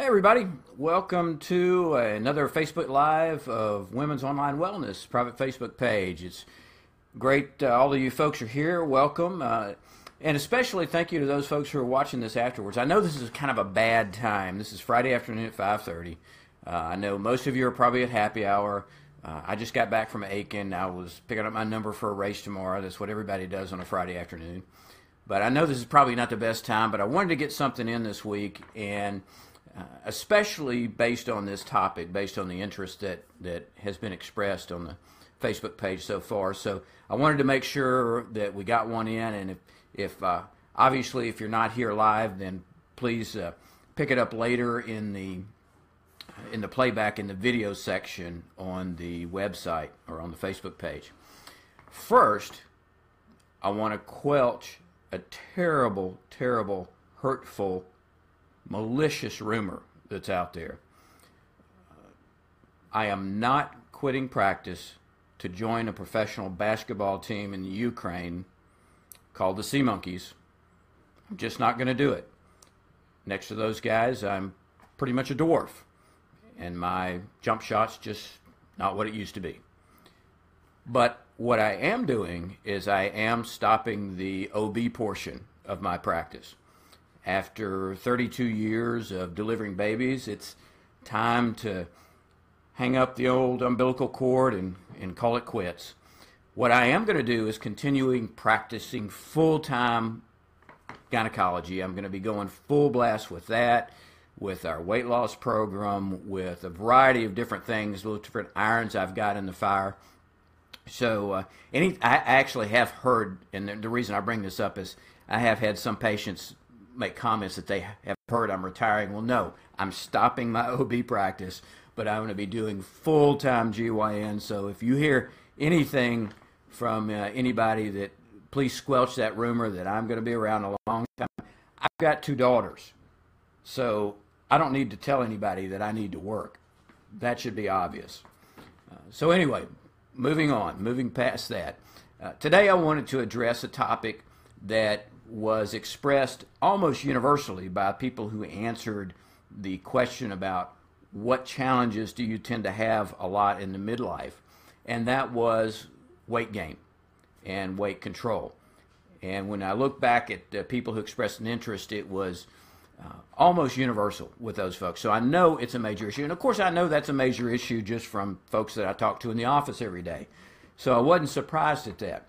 Hey, everybody. Welcome to another Facebook Live of Women's Online Wellness private Facebook page. It's great. Uh, all of you folks are here. Welcome. Uh, and especially thank you to those folks who are watching this afterwards. I know this is kind of a bad time. This is Friday afternoon at 5.30. Uh, I know most of you are probably at happy hour. Uh, I just got back from Aiken. I was picking up my number for a race tomorrow. That's what everybody does on a Friday afternoon. But I know this is probably not the best time, but I wanted to get something in this week and – uh, especially based on this topic, based on the interest that, that has been expressed on the Facebook page so far. So I wanted to make sure that we got one in, and if, if uh, obviously if you're not here live, then please uh, pick it up later in the in the playback in the video section on the website or on the Facebook page. First, I want to quelch a terrible, terrible, hurtful malicious rumor that's out there. I am not quitting practice to join a professional basketball team in Ukraine called the Sea Monkeys. I'm just not going to do it. Next to those guys, I'm pretty much a dwarf, and my jump shot's just not what it used to be. But what I am doing is I am stopping the OB portion of my practice after 32 years of delivering babies, it's time to hang up the old umbilical cord and, and call it quits. What I am going to do is continuing practicing full time gynecology. I'm going to be going full blast with that, with our weight loss program, with a variety of different things, little different irons I've got in the fire. So, uh, any I actually have heard, and the, the reason I bring this up is I have had some patients make comments that they have heard I'm retiring. Well, no, I'm stopping my OB practice, but I'm going to be doing full time GYN. So if you hear anything from uh, anybody that please squelch that rumor that I'm going to be around a long time. I've got two daughters, so I don't need to tell anybody that I need to work. That should be obvious. Uh, so, anyway, moving on, moving past that. Uh, today I wanted to address a topic that was expressed almost universally by people who answered the question about what challenges do you tend to have a lot in the midlife, and that was weight gain and weight control. And when I look back at the people who expressed an interest, it was uh, almost universal with those folks. So I know it's a major issue. And of course, I know that's a major issue just from folks that I talk to in the office every day. So I wasn't surprised at that.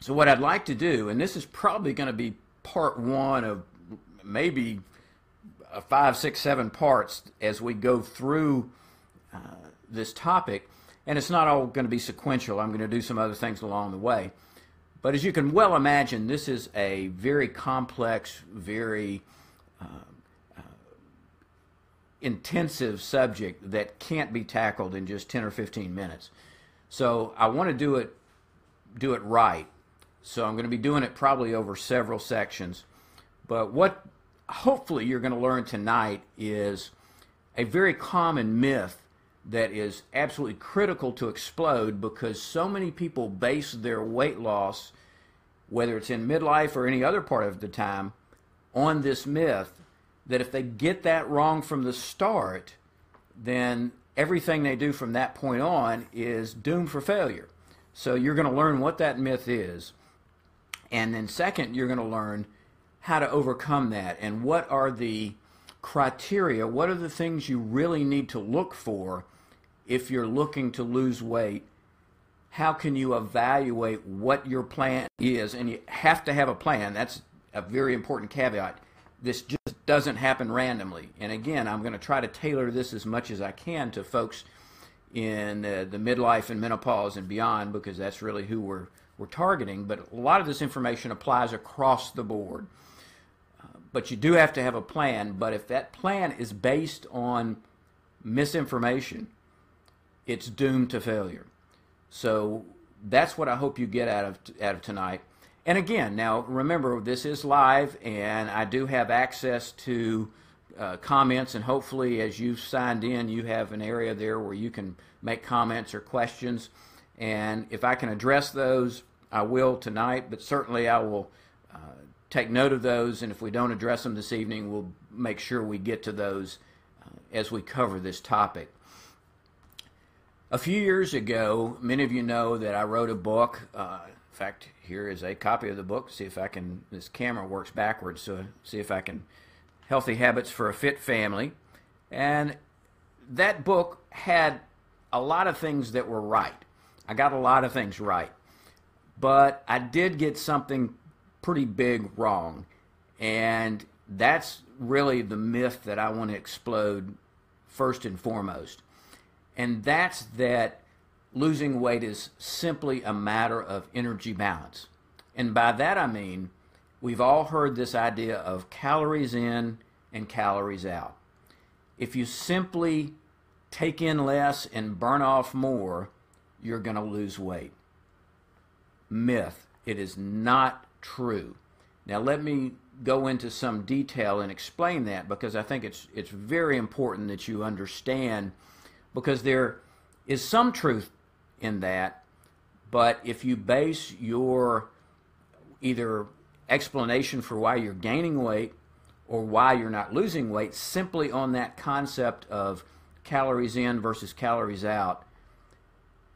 So what I'd like to do, and this is probably going to be part one of maybe five, six, seven parts as we go through uh, this topic. And it's not all going to be sequential. I'm going to do some other things along the way. But as you can well imagine, this is a very complex, very uh, uh, intensive subject that can't be tackled in just 10 or 15 minutes. So I want to do it do it right so I'm going to be doing it probably over several sections. But what hopefully you're going to learn tonight is a very common myth that is absolutely critical to explode because so many people base their weight loss, whether it's in midlife or any other part of the time, on this myth that if they get that wrong from the start, then everything they do from that point on is doomed for failure. So you're going to learn what that myth is. And then, second, you're going to learn how to overcome that and what are the criteria, what are the things you really need to look for if you're looking to lose weight. How can you evaluate what your plan is? And you have to have a plan. That's a very important caveat. This just doesn't happen randomly. And again, I'm going to try to tailor this as much as I can to folks in uh, the midlife and menopause and beyond because that's really who we're we're targeting, but a lot of this information applies across the board. Uh, but you do have to have a plan. But if that plan is based on misinformation, it's doomed to failure. So that's what I hope you get out of out of tonight. And again, now remember this is live, and I do have access to uh, comments, and hopefully, as you've signed in, you have an area there where you can make comments or questions. And if I can address those, I will tonight. But certainly, I will uh, take note of those, and if we don't address them this evening, we'll make sure we get to those uh, as we cover this topic. A few years ago, many of you know that I wrote a book. Uh, in fact, here is a copy of the book. See if I can. This camera works backwards, so see if I can. Healthy Habits for a Fit Family, and that book had a lot of things that were right. I got a lot of things right, but I did get something pretty big wrong, and that's really the myth that I want to explode first and foremost and that's that losing weight is simply a matter of energy balance. And by that I mean, we've all heard this idea of calories in and calories out. If you simply take in less and burn off more, you're going to lose weight. Myth. It is not true. Now, let me go into some detail and explain that because I think it's, it's very important that you understand because there is some truth in that. But if you base your either explanation for why you're gaining weight or why you're not losing weight simply on that concept of calories in versus calories out,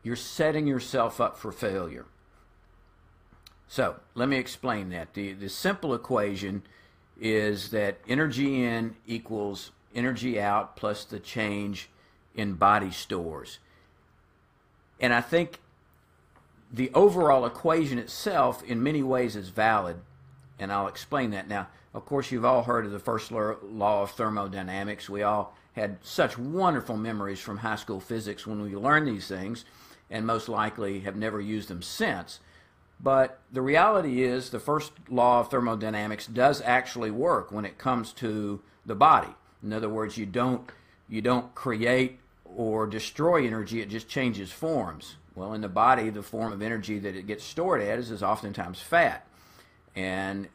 you're setting yourself up for failure. So let me explain that. The, the simple equation is that energy in equals energy out plus the change in body stores. And I think the overall equation itself, in many ways, is valid, and I'll explain that now. Of course, you've all heard of the first law of thermodynamics. We all had such wonderful memories from high school physics when we learned these things, and most likely have never used them since. But the reality is, the first law of thermodynamics does actually work when it comes to the body. In other words, you don't you don't create or destroy energy, it just changes forms. Well, in the body, the form of energy that it gets stored as is oftentimes fat. And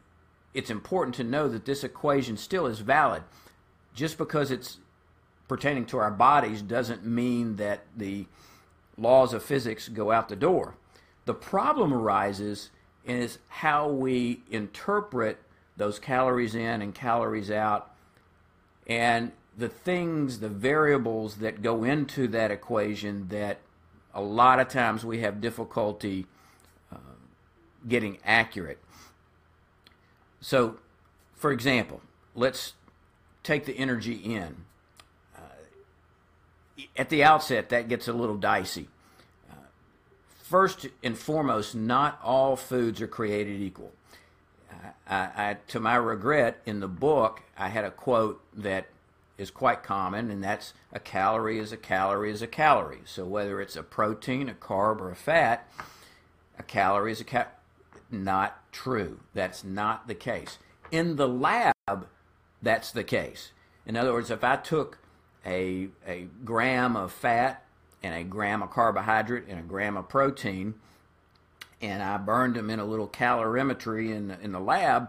it's important to know that this equation still is valid. Just because it's pertaining to our bodies doesn't mean that the laws of physics go out the door. The problem arises is how we interpret those calories in and calories out. And the things, the variables that go into that equation that a lot of times we have difficulty uh, getting accurate. So, for example, let's take the energy in. Uh, at the outset, that gets a little dicey. First and foremost, not all foods are created equal. I, I, to my regret, in the book, I had a quote that is quite common, and that's a calorie is a calorie is a calorie. So whether it's a protein, a carb, or a fat, a calorie is a cal. Not true. That's not the case. In the lab, that's the case. In other words, if I took a, a gram of fat and a gram of carbohydrate and a gram of protein, and I burned them in a little calorimeter in the, in the lab,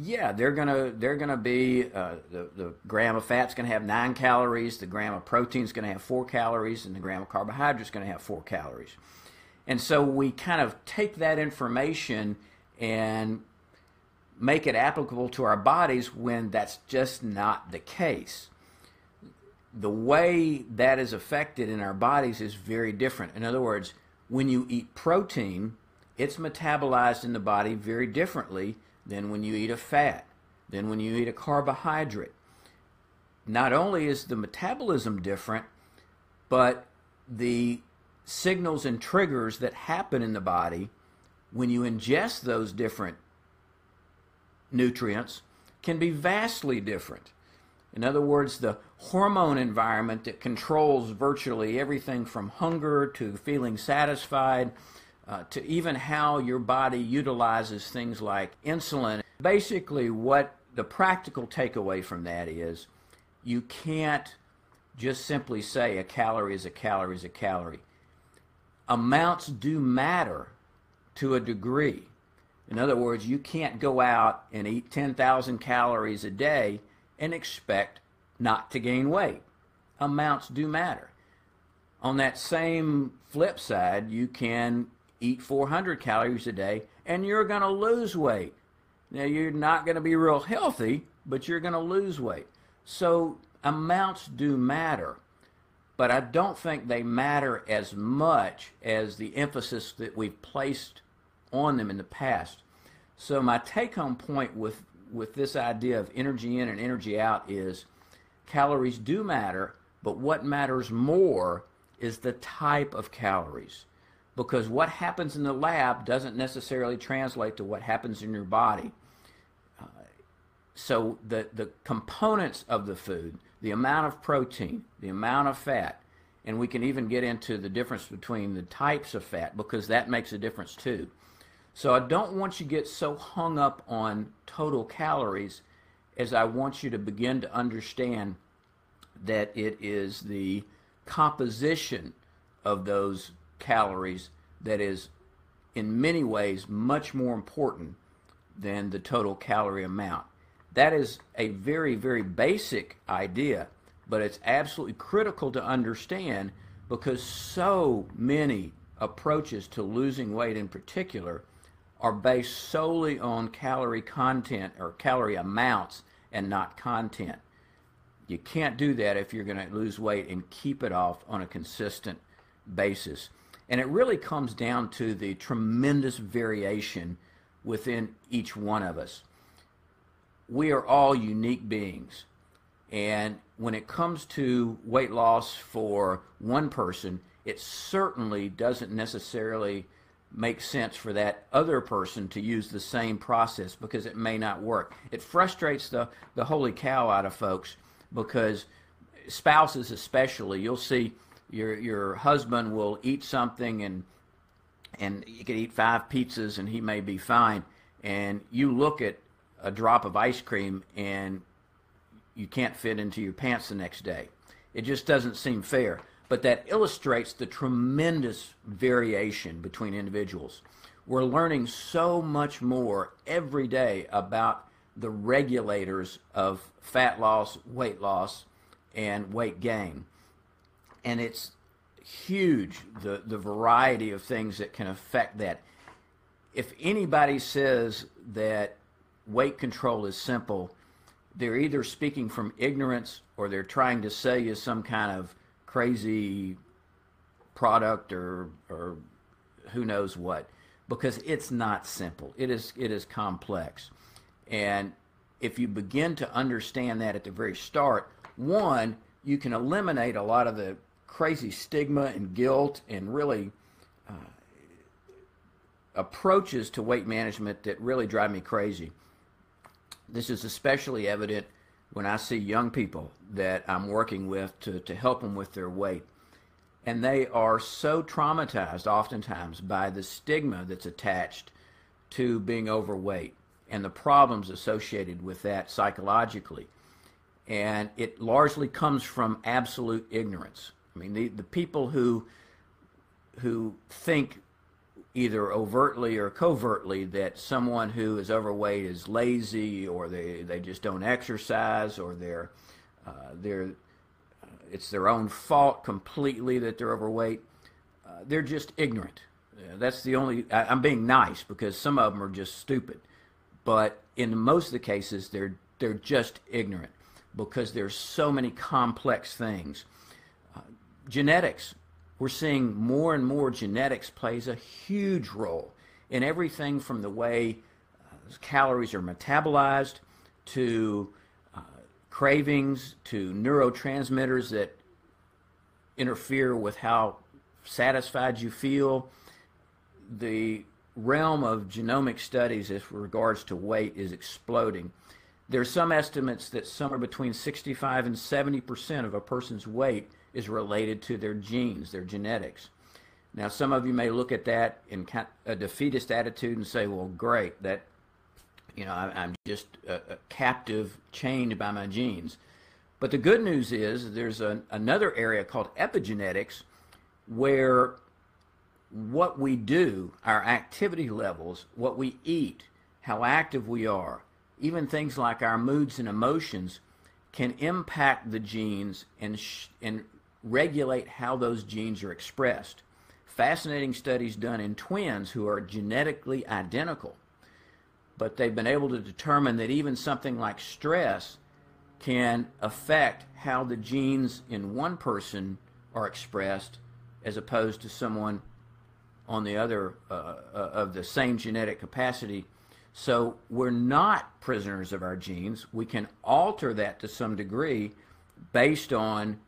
yeah, they're gonna they're gonna be uh, the the gram of fat's gonna have nine calories, the gram of protein's gonna have four calories, and the gram of carbohydrate's gonna have four calories. And so we kind of take that information and make it applicable to our bodies when that's just not the case. The way that is affected in our bodies is very different. In other words, when you eat protein, it's metabolized in the body very differently than when you eat a fat, than when you eat a carbohydrate. Not only is the metabolism different, but the signals and triggers that happen in the body when you ingest those different nutrients can be vastly different. In other words, the hormone environment that controls virtually everything from hunger to feeling satisfied uh, to even how your body utilizes things like insulin. Basically, what the practical takeaway from that is you can't just simply say a calorie is a calorie is a calorie. Amounts do matter to a degree. In other words, you can't go out and eat 10,000 calories a day and expect not to gain weight. Amounts do matter. On that same flip side, you can eat 400 calories a day and you're going to lose weight. Now, you're not going to be real healthy, but you're going to lose weight. So, amounts do matter, but I don't think they matter as much as the emphasis that we've placed on them in the past. So, my take home point with, with this idea of energy in and energy out is calories do matter, but what matters more is the type of calories because what happens in the lab doesn't necessarily translate to what happens in your body. Uh, so the, the components of the food, the amount of protein, the amount of fat, and we can even get into the difference between the types of fat because that makes a difference too. So I don't want you to get so hung up on total calories as I want you to begin to understand that it is the composition of those calories that is in many ways much more important than the total calorie amount. That is a very, very basic idea, but it's absolutely critical to understand because so many approaches to losing weight in particular are based solely on calorie content or calorie amounts and not content. You can't do that if you're going to lose weight and keep it off on a consistent basis. And it really comes down to the tremendous variation within each one of us. We are all unique beings. And when it comes to weight loss for one person, it certainly doesn't necessarily make sense for that other person to use the same process because it may not work. It frustrates the, the holy cow out of folks because spouses especially, you'll see your your husband will eat something and and you could eat five pizzas and he may be fine. And you look at a drop of ice cream and you can't fit into your pants the next day. It just doesn't seem fair but that illustrates the tremendous variation between individuals we're learning so much more every day about the regulators of fat loss weight loss and weight gain and it's huge the the variety of things that can affect that. If anybody says that weight control is simple, they're either speaking from ignorance or they're trying to sell you some kind of crazy product or or who knows what because it's not simple. It is it is complex. And if you begin to understand that at the very start, one, you can eliminate a lot of the crazy stigma and guilt and really uh, approaches to weight management that really drive me crazy. This is especially evident when I see young people that I'm working with to, to help them with their weight. And they are so traumatized oftentimes by the stigma that's attached to being overweight and the problems associated with that psychologically. And it largely comes from absolute ignorance. I mean, the, the people who who think either overtly or covertly that someone who is overweight is lazy or they, they just don't exercise or they're uh, they're uh, it's their own fault completely that they're overweight. Uh, they're just ignorant. that's the only. I, I'm being nice because some of them are just stupid, but in most of the cases they're they're just ignorant because there's so many complex things genetics. We're seeing more and more genetics plays a huge role in everything from the way uh, calories are metabolized to uh, cravings to neurotransmitters that interfere with how satisfied you feel. The realm of genomic studies as regards to weight is exploding. There are some estimates that somewhere between 65 and 70 percent of a person's weight is related to their genes, their genetics. Now, some of you may look at that in a defeatist attitude and say, well, great, that, you know, I'm just a, captive, chained by my genes. But the good news is there's a, another area called epigenetics where what we do, our activity levels, what we eat, how active we are, even things like our moods and emotions can impact the genes and, and regulate how those genes are expressed. Fascinating studies done in twins who are genetically identical, but they've been able to determine that even something like stress can affect how the genes in one person are expressed as opposed to someone on the other uh, uh, of the same genetic capacity. So we're not prisoners of our genes. We can alter that to some degree based on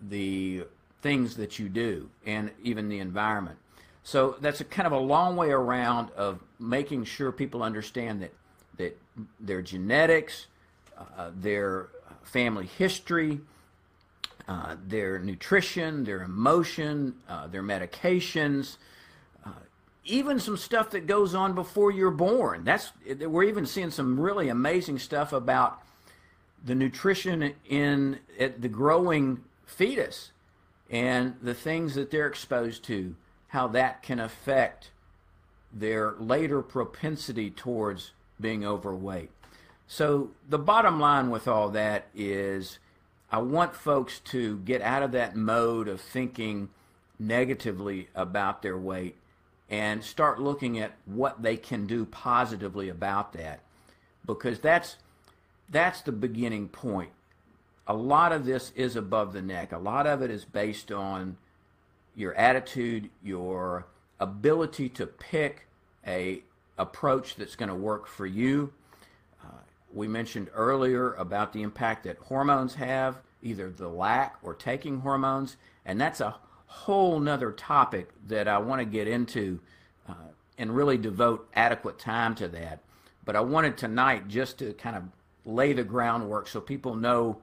the things that you do and even the environment. So that's a kind of a long way around of making sure people understand that that their genetics, uh, their family history, uh, their nutrition, their emotion, uh, their medications, uh, even some stuff that goes on before you're born. That's we're even seeing some really amazing stuff about the nutrition in the growing fetus and the things that they're exposed to, how that can affect their later propensity towards being overweight. So the bottom line with all that is I want folks to get out of that mode of thinking negatively about their weight and start looking at what they can do positively about that because that's that's the beginning point. A lot of this is above the neck. A lot of it is based on your attitude, your ability to pick a approach that's going to work for you we mentioned earlier about the impact that hormones have, either the lack or taking hormones, and that's a whole nother topic that I want to get into uh, and really devote adequate time to that. But I wanted tonight just to kind of lay the groundwork so people know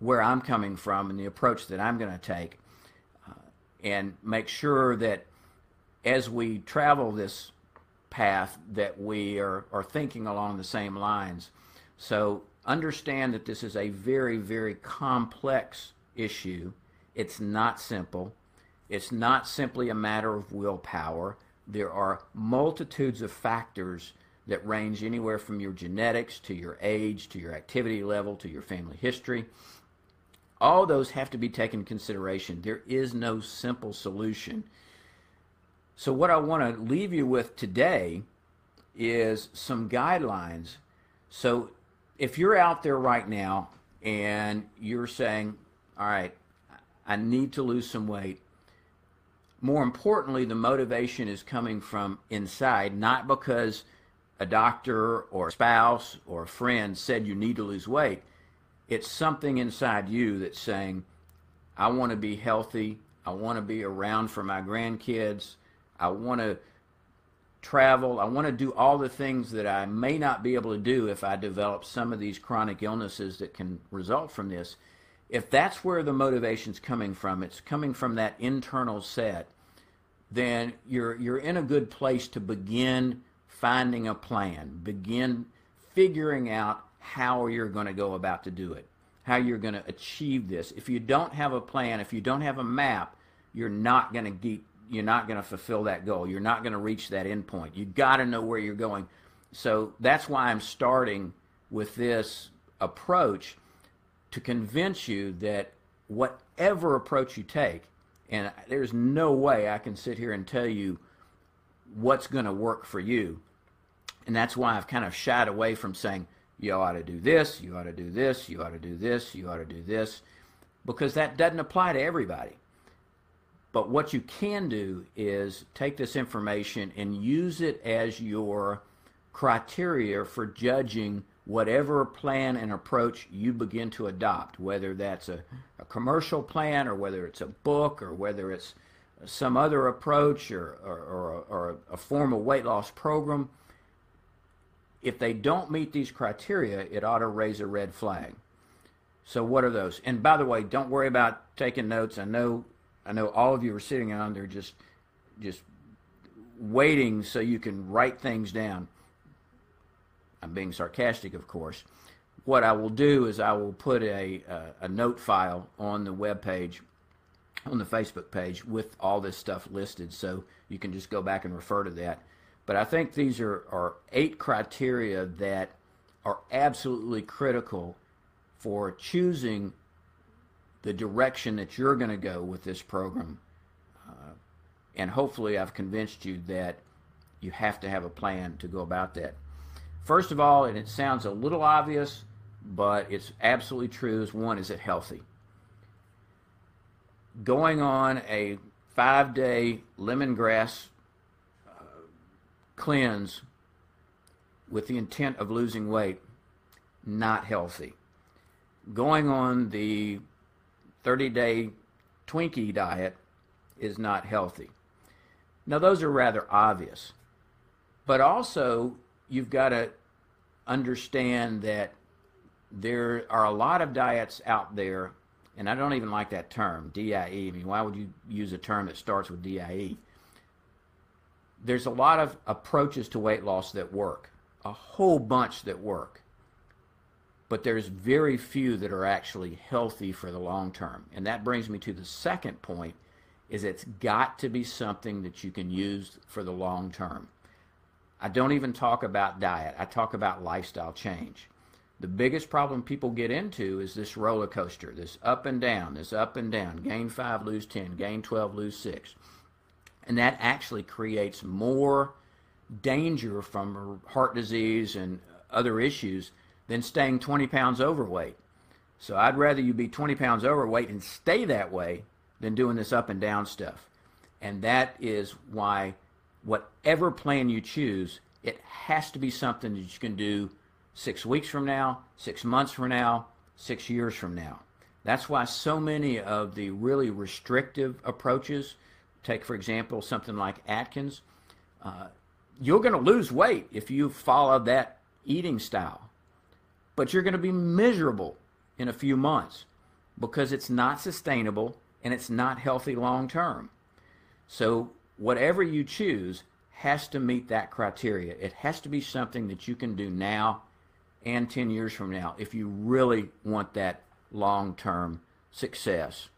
where I'm coming from and the approach that I'm going to take, uh, and make sure that as we travel this path that we are, are thinking along the same lines. So understand that this is a very, very complex issue. It's not simple. It's not simply a matter of willpower. There are multitudes of factors that range anywhere from your genetics to your age to your activity level to your family history. All those have to be taken into consideration. There is no simple solution. So, what I want to leave you with today is some guidelines. So, if you're out there right now and you're saying, all right, I need to lose some weight, more importantly, the motivation is coming from inside, not because a doctor or a spouse or a friend said you need to lose weight. It's something inside you that's saying, I want to be healthy. I want to be around for my grandkids. I want to travel. I want to do all the things that I may not be able to do if I develop some of these chronic illnesses that can result from this. If that's where the motivation's coming from, it's coming from that internal set, then you're you're in a good place to begin finding a plan, begin figuring out how you're going to go about to do it, how you're going to achieve this. If you don't have a plan, if you don't have a map, you're not going to get you're not going to fulfill that goal. You're not going to reach that end point. You got to know where you're going. So that's why I'm starting with this approach to convince you that whatever approach you take, and there's no way I can sit here and tell you what's going to work for you. And that's why I've kind of shied away from saying, you ought to do this, you ought to do this, you ought to do this, you ought to do this, because that doesn't apply to everybody. But what you can do is take this information and use it as your criteria for judging whatever plan and approach you begin to adopt, whether that's a, a commercial plan or whether it's a book or whether it's some other approach or, or, or, or a formal weight loss program. If they don't meet these criteria, it ought to raise a red flag. So, what are those? And by the way, don't worry about taking notes. I know I know all of you are sitting on there just just waiting so you can write things down. I'm being sarcastic, of course, what I will do is I will put a, a, a note file on the web page, on the Facebook page, with all this stuff listed, so you can just go back and refer to that. But I think these are, are eight criteria that are absolutely critical for choosing the direction that you're going to go with this program. Uh, and hopefully, I've convinced you that you have to have a plan to go about that. First of all, and it sounds a little obvious, but it's absolutely true, is one, is it healthy? Going on a five day lemongrass cleanse with the intent of losing weight, not healthy. Going on the 30 day Twinkie diet is not healthy. Now, those are rather obvious. But also, you've got to understand that there are a lot of diets out there, and I don't even like that term, DIE. I mean, why would you use a term that starts with DIE? There's a lot of approaches to weight loss that work, a whole bunch that work. But there's very few that are actually healthy for the long term. And that brings me to the second point is it's got to be something that you can use for the long term. I don't even talk about diet. I talk about lifestyle change. The biggest problem people get into is this roller coaster, this up and down, this up and down, gain 5, lose 10, gain 12, lose 6. And that actually creates more danger from heart disease and other issues than staying 20 pounds overweight. So I'd rather you be 20 pounds overweight and stay that way than doing this up and down stuff. And that is why whatever plan you choose, it has to be something that you can do six weeks from now, six months from now, six years from now. That's why so many of the really restrictive approaches, take for example something like Atkins, uh, you're going to lose weight if you follow that eating style, but you're going to be miserable in a few months because it's not sustainable and it's not healthy long term. So whatever you choose has to meet that criteria. It has to be something that you can do now and 10 years from now if you really want that long term success.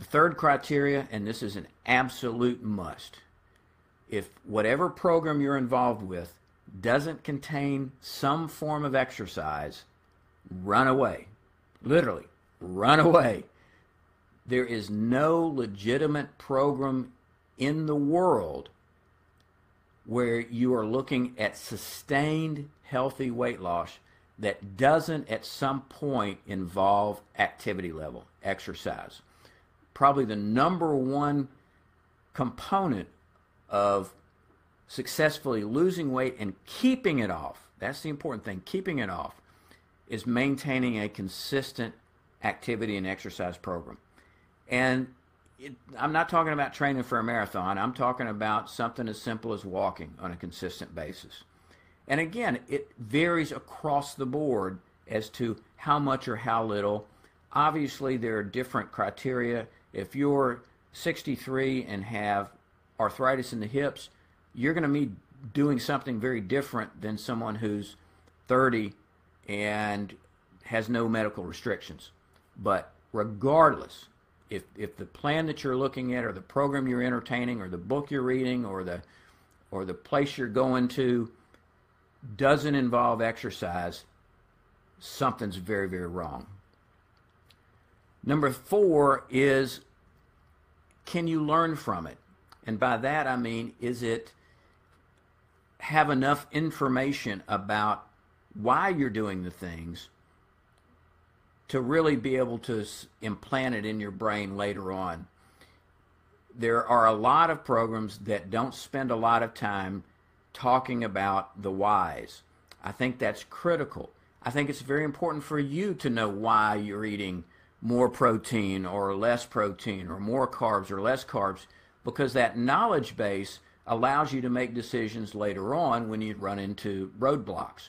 The third criteria, and this is an absolute must, if whatever program you're involved with doesn't contain some form of exercise, run away. Literally, run away. There is no legitimate program in the world where you are looking at sustained healthy weight loss that doesn't at some point involve activity level, exercise. Probably the number one component of successfully losing weight and keeping it off, that's the important thing, keeping it off, is maintaining a consistent activity and exercise program. And it, I'm not talking about training for a marathon. I'm talking about something as simple as walking on a consistent basis. And again, it varies across the board as to how much or how little. Obviously, there are different criteria. If you're 63 and have arthritis in the hips, you're going to be doing something very different than someone who's 30 and has no medical restrictions. But regardless, if if the plan that you're looking at or the program you're entertaining or the book you're reading or the or the place you're going to doesn't involve exercise, something's very, very wrong. Number four is can you learn from it? And by that I mean, is it have enough information about why you're doing the things to really be able to implant it in your brain later on. There are a lot of programs that don't spend a lot of time talking about the whys. I think that's critical. I think it's very important for you to know why you're eating more protein or less protein or more carbs or less carbs because that knowledge base allows you to make decisions later on when you run into roadblocks.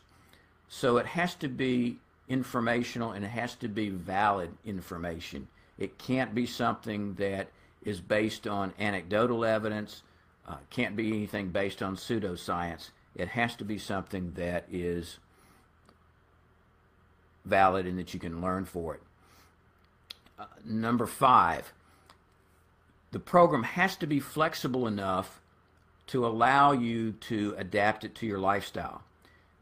So it has to be informational and it has to be valid information. It can't be something that is based on anecdotal evidence, uh, can't be anything based on pseudoscience. It has to be something that is valid and that you can learn for it. Number five, the program has to be flexible enough to allow you to adapt it to your lifestyle.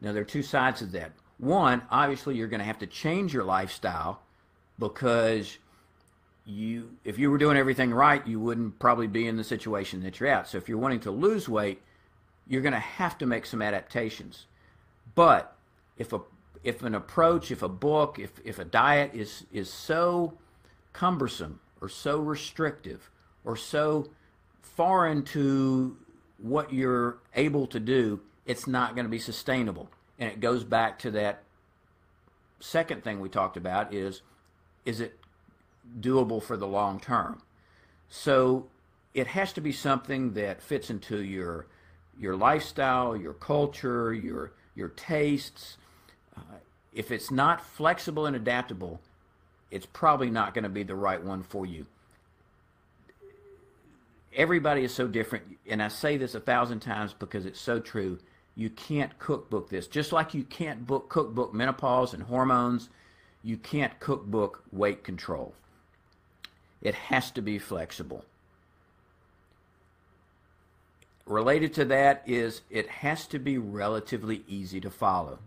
Now, there are two sides of that. One, obviously, you're going to have to change your lifestyle because you, if you were doing everything right, you wouldn't probably be in the situation that you're at. So, if you're wanting to lose weight, you're going to have to make some adaptations. But if a if an approach, if a book, if, if a diet is is so cumbersome or so restrictive or so foreign to what you're able to do, it's not going to be sustainable. And it goes back to that second thing we talked about is is it doable for the long term? So it has to be something that fits into your your lifestyle, your culture, your your tastes. Uh, if it's not flexible and adaptable, it's probably not going to be the right one for you. Everybody is so different, and I say this a thousand times because it's so true. You can't cookbook this. Just like you can't book cookbook menopause and hormones, you can't cookbook weight control. It has to be flexible. Related to that is it has to be relatively easy to follow.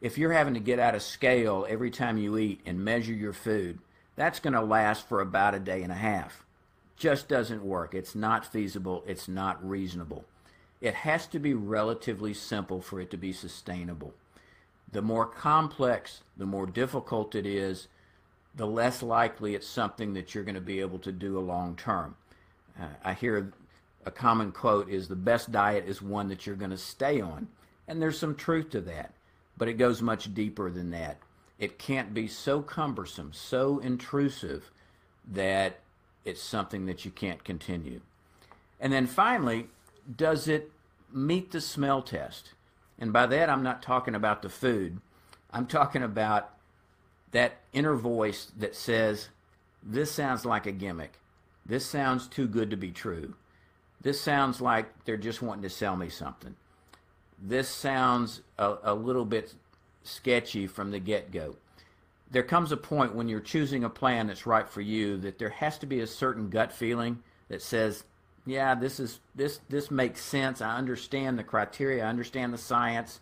If you're having to get out a scale every time you eat and measure your food, that's going to last for about a day and a half. Just doesn't work. It's not feasible. It's not reasonable. It has to be relatively simple for it to be sustainable. The more complex, the more difficult it is, the less likely it's something that you're going to be able to do a long term. Uh, I hear a common quote is the best diet is one that you're going to stay on. And there's some truth to that, but it goes much deeper than that. It can't be so cumbersome, so intrusive that it's something that you can't continue. And then finally, does it meet the smell test? And by that, I'm not talking about the food. I'm talking about that inner voice that says, This sounds like a gimmick. This sounds too good to be true. This sounds like they're just wanting to sell me something. This sounds a, a little bit sketchy from the get go. There comes a point when you're choosing a plan that's right for you that there has to be a certain gut feeling that says, yeah, this is this this makes sense. I understand the criteria. I understand the science.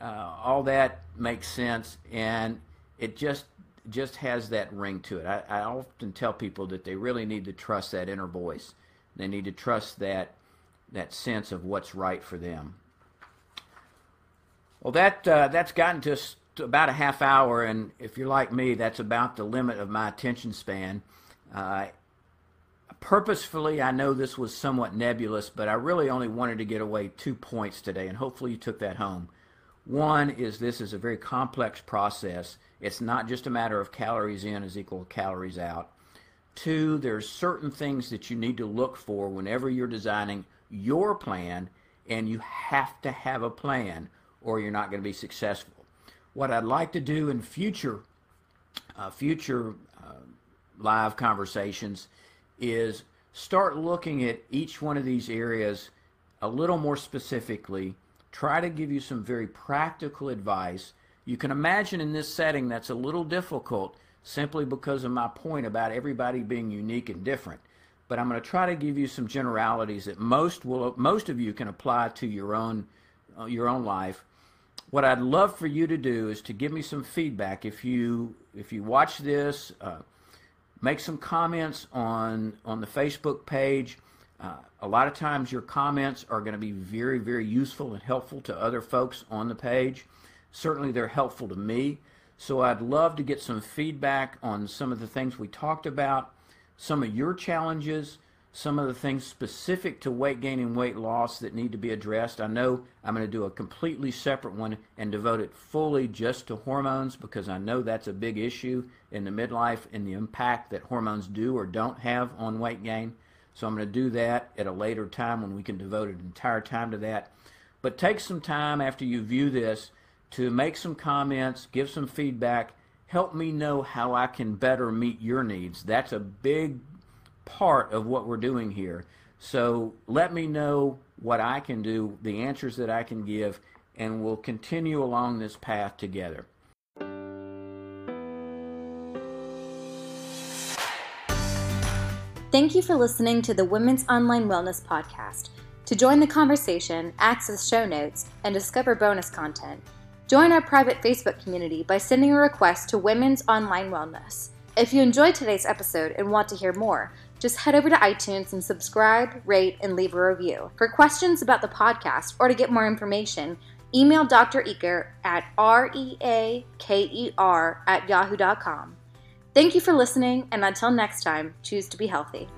Uh, all that makes sense, and it just just has that ring to it. I, I often tell people that they really need to trust that inner voice. They need to trust that that sense of what's right for them. Well, that uh, that's gotten to, about a half hour, and if you're like me, that's about the limit of my attention span. Uh, purposefully, I know this was somewhat nebulous, but I really only wanted to get away two points today, and hopefully you took that home. One is this is a very complex process. It's not just a matter of calories in is equal to calories out. Two, there's certain things that you need to look for whenever you're designing your plan, and you have to have a plan or you're not going to be successful. What I'd like to do in future uh, future uh, live conversations is start looking at each one of these areas a little more specifically. Try to give you some very practical advice. You can imagine in this setting that's a little difficult simply because of my point about everybody being unique and different. But I'm going to try to give you some generalities that most will most of you can apply to your own uh, your own life. What I'd love for you to do is to give me some feedback. If you if you watch this, uh, make some comments on on the Facebook page. Uh, a lot of times your comments are going to be very very useful and helpful to other folks on the page. Certainly they're helpful to me. So I'd love to get some feedback on some of the things we talked about, some of your challenges, some of the things specific to weight gain and weight loss that need to be addressed. I know I'm going to do a completely separate one and devote it fully just to hormones because I know that's a big issue in the midlife and the impact that hormones do or don't have on weight gain. So I'm going to do that at a later time when we can devote an entire time to that. But take some time after you view this to make some comments, give some feedback, help me know how I can better meet your needs. That's a big part of what we're doing here. So let me know what I can do, the answers that I can give, and we'll continue along this path together. Thank you for listening to the Women's Online Wellness Podcast. To join the conversation, access show notes, and discover bonus content, join our private Facebook community by sending a request to Women's Online Wellness. If you enjoyed today's episode and want to hear more, just head over to iTunes and subscribe, rate, and leave a review. For questions about the podcast or to get more information, email Dr. Eaker at R-E-A-K-E-R at yahoo.com. Thank you for listening, and until next time, choose to be healthy.